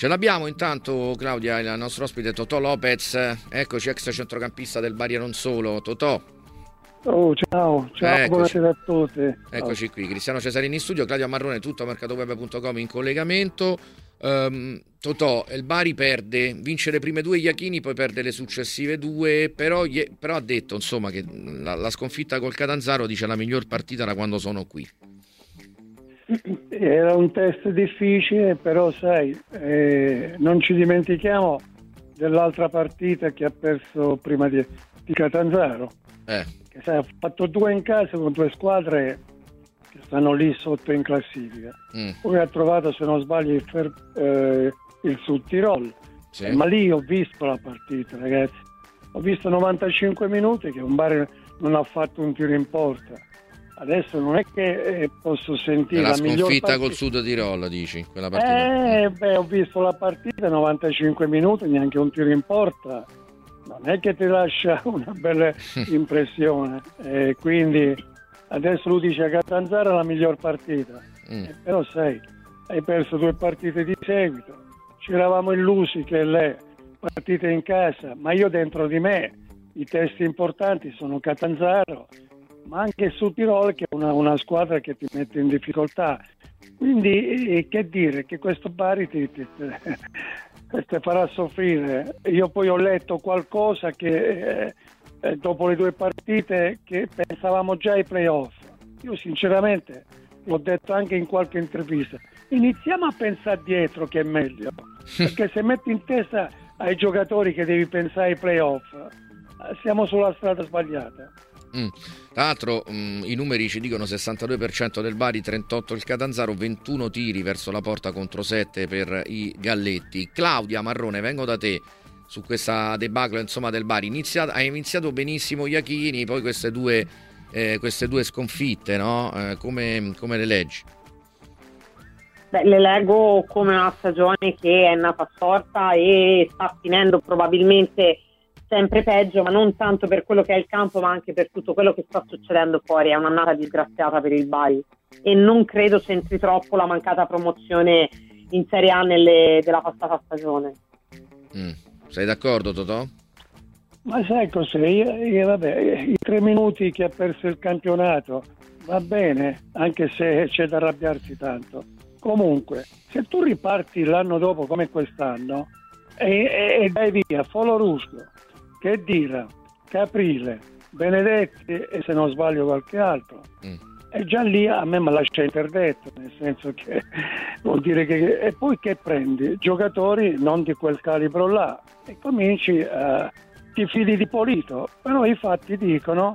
Ce l'abbiamo intanto Claudia, il nostro ospite Totò Lopez, eccoci ex centrocampista del Bari e non solo. Totò. Oh, ciao, ciao, eccoci. buonasera a tutti. Eccoci qui, Cristiano Cesarini in studio, Claudio Marrone, tutto a mercatoweb.com in collegamento. Um, Totò, il Bari perde, vince le prime due Iachini, poi perde le successive due, però, però ha detto insomma, che la, la, sconfitta col Catanzaro dice la miglior partita da quando sono qui. Era un test difficile, però sai, eh, non ci dimentichiamo dell'altra partita che ha perso prima di, di Catanzaro. Eh che sai, ha fatto due in casa con due squadre che stanno lì sotto in classifica. Mm. Poi ha trovato, se non sbaglio, il, Fer, eh, il Sud Tirol. Sì. Eh, ma lì ho visto la partita, ragazzi. Ho visto 95 minuti che un bar non ha fatto un tiro in porta. Adesso non è che eh, posso sentire la, la sconfitta col Sud Tirol, dici, quella partita. Eh, beh, ho visto la partita, 95 minuti, neanche un tiro in porta non è che ti lascia una bella impressione. E quindi adesso lui dice che Catanzaro è la miglior partita, mm. eh, però sai, hai perso due partite di seguito, ci eravamo illusi che le partite in casa, ma io dentro di me i test importanti sono Catanzaro, ma anche su Tirol che è una, una squadra che ti mette in difficoltà. Quindi eh, che dire che questo Bari ti, ti, ti farà soffrire. Io poi ho letto qualcosa che eh, eh, dopo le due partite che pensavamo già ai playoff. Io sinceramente l'ho detto anche in qualche intervista. Iniziamo a pensare dietro che è meglio, perché se metti in testa ai giocatori che devi pensare ai playoff, eh, siamo sulla strada sbagliata. Mm. Tra l'altro mm, i numeri ci dicono 62% del Bari, 38 il Catanzaro, 21 tiri verso la porta contro 7 per i Galletti. Claudia Marrone, vengo da te su questa debacle insomma, del Bari. Iniziato, hai iniziato benissimo Iachini, poi queste due, eh, queste due sconfitte, no? eh, come, come le leggi? Beh, le leggo come una stagione che è nata storta e sta finendo probabilmente sempre peggio, ma non tanto per quello che è il campo, ma anche per tutto quello che sta succedendo fuori. È un'annata disgraziata per il Bari e non credo c'entri troppo la mancata promozione in Serie A nelle, della passata stagione. Mm. Sei d'accordo, Totò? Ma sai cos'è? Io, io, vabbè, I tre minuti che ha perso il campionato va bene, anche se c'è da arrabbiarsi tanto. Comunque, se tu riparti l'anno dopo come quest'anno e, e, e dai via Folorusco, che Dira, Caprile, Benedetti e se non sbaglio qualche altro. Mm. E già lì a me mi lascia interdetto, nel senso che vuol dire che... E poi che prendi? Giocatori non di quel calibro là e cominci a... ti fidi di Polito, però i fatti dicono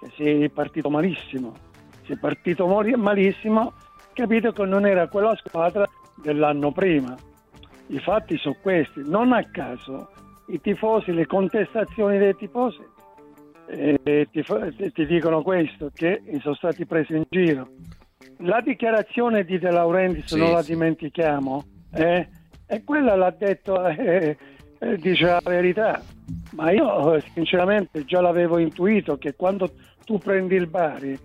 che sei partito malissimo. Sei partito malissimo, capito che non era quella squadra dell'anno prima. I fatti sono questi, non a caso i tifosi, le contestazioni dei tifosi eh, ti, ti, dicono questo, che sono stati presi in giro. La dichiarazione di De Laurentiis, sì, non la dimentichiamo, eh, e quella l'ha detto, eh, eh, dice la verità, ma io sinceramente già l'avevo intuito che quando tu prendi il Bari,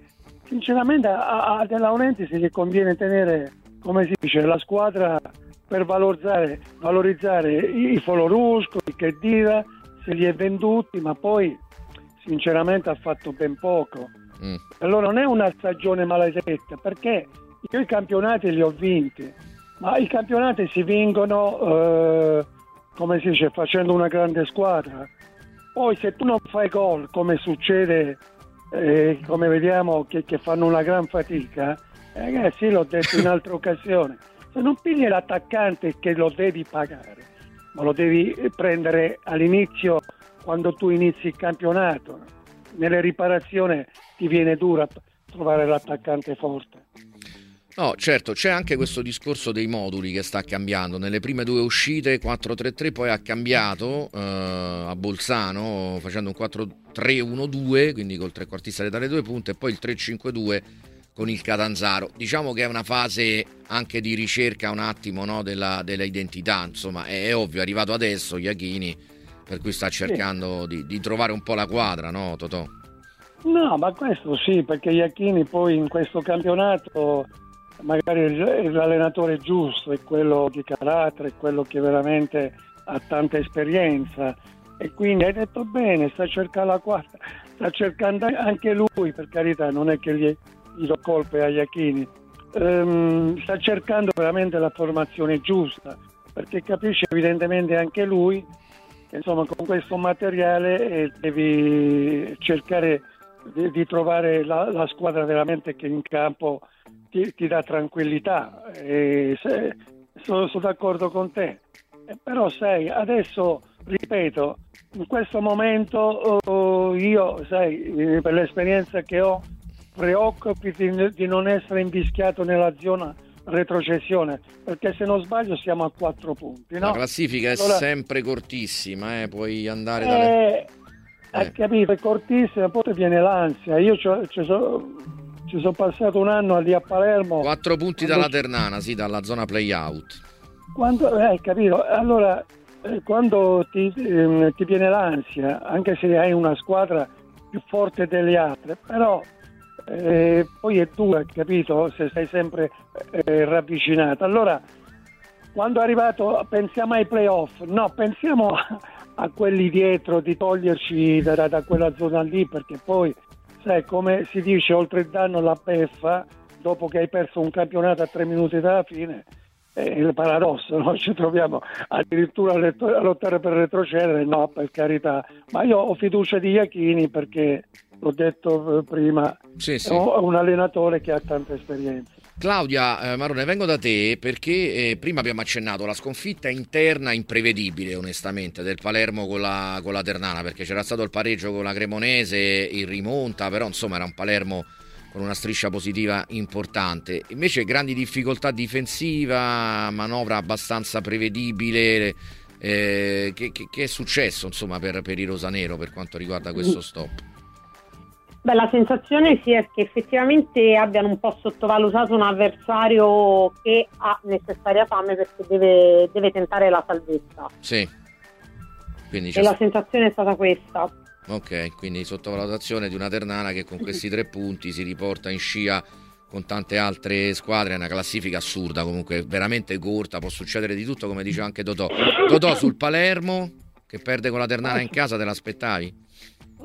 sinceramente a, a De Laurentiis gli conviene tenere, come si dice, la squadra per valorizzare, valorizzare i Folorusco, i Chedira, se li è venduti, ma poi sinceramente ha fatto ben poco. Mm. Allora non è una stagione maledetta, perché io i campionati li ho vinti, ma i campionati si vincono, eh, come si dice, facendo una grande squadra. Poi se tu non fai gol, come succede, eh, come vediamo che, che, fanno una gran fatica, eh, ragazzi, l'ho detto in altre occasioni, se non pigli l'attaccante che lo devi pagare, ma lo devi prendere all'inizio quando tu inizi il campionato. Nelle riparazioni ti viene dura trovare l'attaccante forte. No, certo, c'è anche questo discorso dei moduli che sta cambiando. Nelle prime due uscite 4-3-3, poi ha cambiato eh, a Bolzano facendo un 4-3-1-2, quindi col trequartista le dalle due punte, e poi il 3-5-2 con il Catanzaro. Diciamo che è una fase anche di ricerca un attimo no, della, della, identità, insomma è, è, ovvio, è arrivato adesso Iachini, per cui sta cercando sì. di, di, trovare un po' la quadra, no Totò? No, ma questo sì, perché Iachini poi in questo campionato magari l'allenatore giusto è quello di carattere, è quello che veramente ha tanta esperienza e quindi hai detto bene, sta cercando la quarta, sta cercando anche lui, per carità, non è che gli, gli do colpe agli Iachini, ehm, sta cercando veramente la formazione giusta, perché capisce evidentemente anche lui che insomma con questo materiale eh, devi cercare di, di trovare la, la, squadra veramente che in campo ti, ti dà tranquillità. E se, sono, sono d'accordo con te. Eh, però sai, adesso ripeto, in questo momento oh, io, sai, per l'esperienza che ho, preoccupi di, di non essere invischiato nella zona retrocessione, perché se non sbaglio siamo a quattro punti. No? La classifica allora, è sempre cortissima, eh? puoi andare eh, dalle... Hai eh. capito, è cortissima, poi viene l'ansia. Io ci sono sono passato un anno lì a Palermo. Quattro punti dalla Ternana, sì, dalla zona play-out. Quando, eh, hai capito, allora eh, quando ti, eh, ti viene l'ansia, anche se hai una squadra più forte delle altre, però eh, poi è tu, capito, se sei sempre eh, ravvicinato. Allora, quando è arrivato, pensiamo ai playoff, no, pensiamo a, a quelli dietro di toglierci da, da, quella zona lì, perché poi, sai, come si dice, oltre il danno la beffa, dopo che hai perso un campionato a tre minuti dalla fine, è il paradosso, no? ci troviamo addirittura a lottare per retrocedere, no, per carità, ma io ho fiducia di Iachini perché l'ho detto eh, prima, sì, sì. è un allenatore che ha tanta esperienza. Claudia eh, Marone, vengo da te perché eh, prima abbiamo accennato la sconfitta interna imprevedibile, onestamente, del Palermo con la, con la, Ternana, perché c'era stato il pareggio con la Cremonese in rimonta, però insomma era un Palermo con una striscia positiva importante. Invece grandi difficoltà difensiva, manovra abbastanza prevedibile. Eh, che, che, che, è successo insomma per, per i rosanero per quanto riguarda questo stop? Beh, la sensazione sì è che effettivamente abbiano un po' sottovalutato un avversario che ha necessaria fame perché deve, deve tentare la salvezza. Sì. Quindi e la sensazione è stata questa. Ok, quindi sottovalutazione di una Ternana che con questi tre punti si riporta in scia con tante altre squadre, è una classifica assurda comunque, veramente corta, può succedere di tutto come dice anche Dotò. Dotò sul Palermo che perde con la Ternana in casa, te l'aspettavi?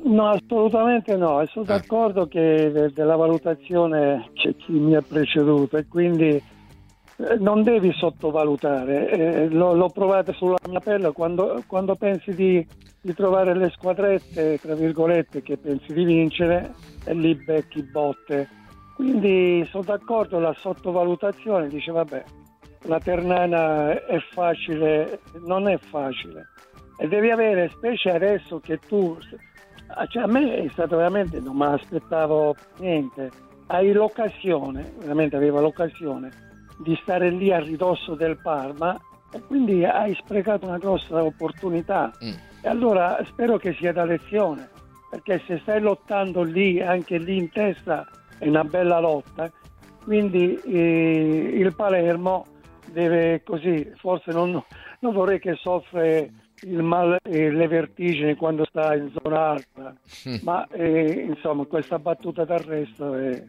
No, assolutamente no, sono ah. d'accordo che de- della valutazione c'è chi mi ha preceduto e quindi eh, non devi sottovalutare, eh, lo, l'ho provato sulla mia pelle quando, quando pensi di, di, trovare le squadrette, tra virgolette, che pensi di vincere e lì becchi botte. Quindi sono d'accordo, la sottovalutazione dice vabbè, la Ternana è facile, non è facile e devi avere, specie adesso che tu cioè, a me è stato veramente, non mi aspettavo niente. Hai l'occasione, veramente avevo l'occasione di stare lì a ridosso del Parma e quindi hai sprecato una grossa opportunità. Mm. E allora spero che sia da lezione, perché se stai lottando lì, anche lì in testa, è una bella lotta. Quindi eh, il Palermo deve così, forse non, non vorrei che soffre il mal e le vertigini quando sta in zona alta, ma eh, insomma questa battuta d'arresto è,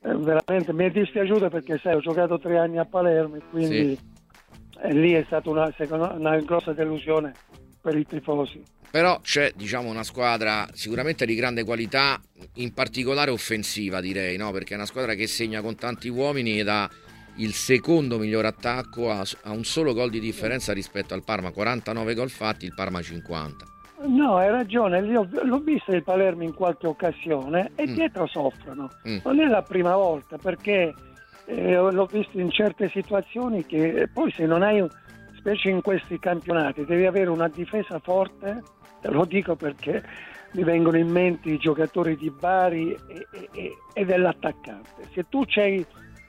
è veramente mi è dispiaciuta perché sai ho giocato tre anni a Palermo e quindi sì. lì è stata una, secondo, una grossa delusione per i tifosi. Però c'è diciamo, una squadra sicuramente di grande qualità, in particolare offensiva direi, no? perché è una squadra che segna con tanti uomini ed ha il secondo miglior attacco a, a un solo gol di differenza rispetto al Parma, 49 gol fatti, il Parma 50. No, hai ragione, l'ho, l'ho visto il Palermo in qualche occasione e mm. dietro soffrono. Mm. Non è la prima volta perché eh, l'ho visto in certe situazioni che poi se non hai, specie in questi campionati, devi avere una difesa forte, te lo dico perché mi vengono in mente i giocatori di Bari e, e, e dell'attaccante. Se tu c'hai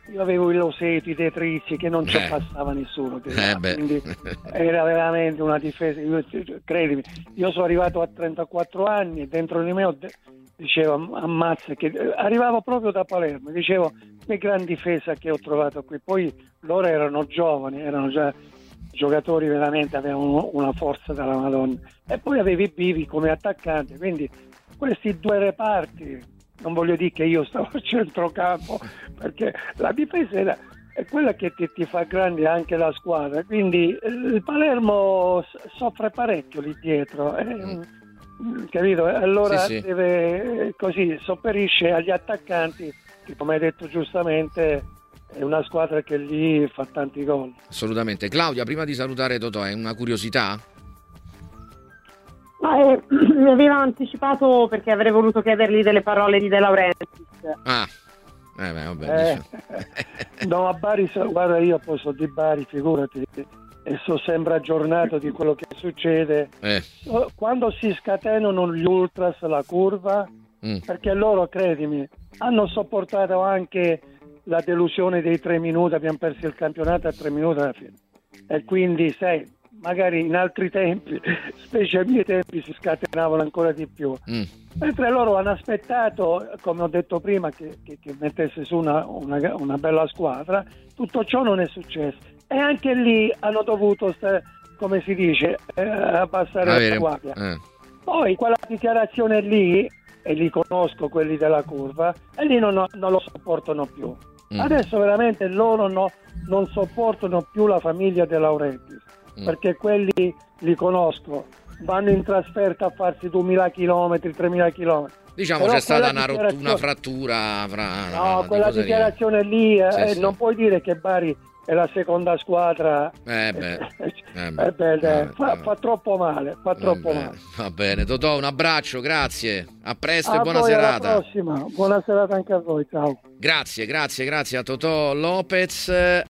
io avevo i Losetti, i Tetrizi che non ci eh. passava nessuno. Eh quindi era veramente una difesa. Io, credimi, io sono arrivato a 34 anni e dentro di me ho de- dicevo ammazza che arrivavo proprio da Palermo, dicevo che gran difesa che ho trovato qui. Poi loro erano giovani, erano già giocatori veramente avevano una forza della Madonna. E poi avevi Bivi come attaccante, quindi questi due reparti non voglio dire che io stavo a centrocampo, perché la difesa era, è quella che ti, ti, fa grande anche la squadra, quindi eh, il Palermo soffre parecchio lì dietro. Eh, mm. Capito? Allora sì, sì. deve così sopperisce agli attaccanti che come hai detto giustamente è una squadra che lì fa tanti gol. Assolutamente. Claudia, prima di salutare Totò, è una curiosità? Ma, eh, mi aveva anticipato perché avrei voluto chiedergli delle parole di De Laurentiis. Ah, eh beh, vabbè. Eh, no, a Bari, guarda, io posso di Bari, figurati, e sono sempre aggiornato di quello che succede. Eh. Quando si scatenano gli ultras, la curva, mm. perché loro, credimi, hanno sopportato anche la delusione dei tre minuti, abbiamo perso il campionato a tre minuti alla fine. E quindi, sai, magari in altri tempi, specie ai miei tempi, si scatenavano ancora di più. Mm. Mentre loro hanno aspettato, come ho detto prima, che, che, che mettesse su una, una, una, bella squadra, tutto ciò non è successo. E anche lì hanno dovuto, come si dice, eh, abbassare Avere, la guardia. Eh. Poi quella dichiarazione lì, e li conosco quelli della curva, e lì non, non lo sopportano più. Mm. Adesso veramente loro no, non sopportano più la famiglia De Laurentiis, mm. perché quelli li conosco, vanno in trasferta a farsi 2000 km, 3000 km. Diciamo Però c'è stata una, rottura, una frattura fra... No, quella dichiarazione lì, eh, sì, sì. non puoi dire che Bari è la seconda squadra. Eh beh, eh beh, eh beh, eh, fa, fa, troppo male, fa troppo male. Va bene, Totò, un abbraccio, grazie. A presto a e buona serata. Alla prossima. Buona serata anche a voi, ciao. Grazie, grazie, grazie a Totò Lopez.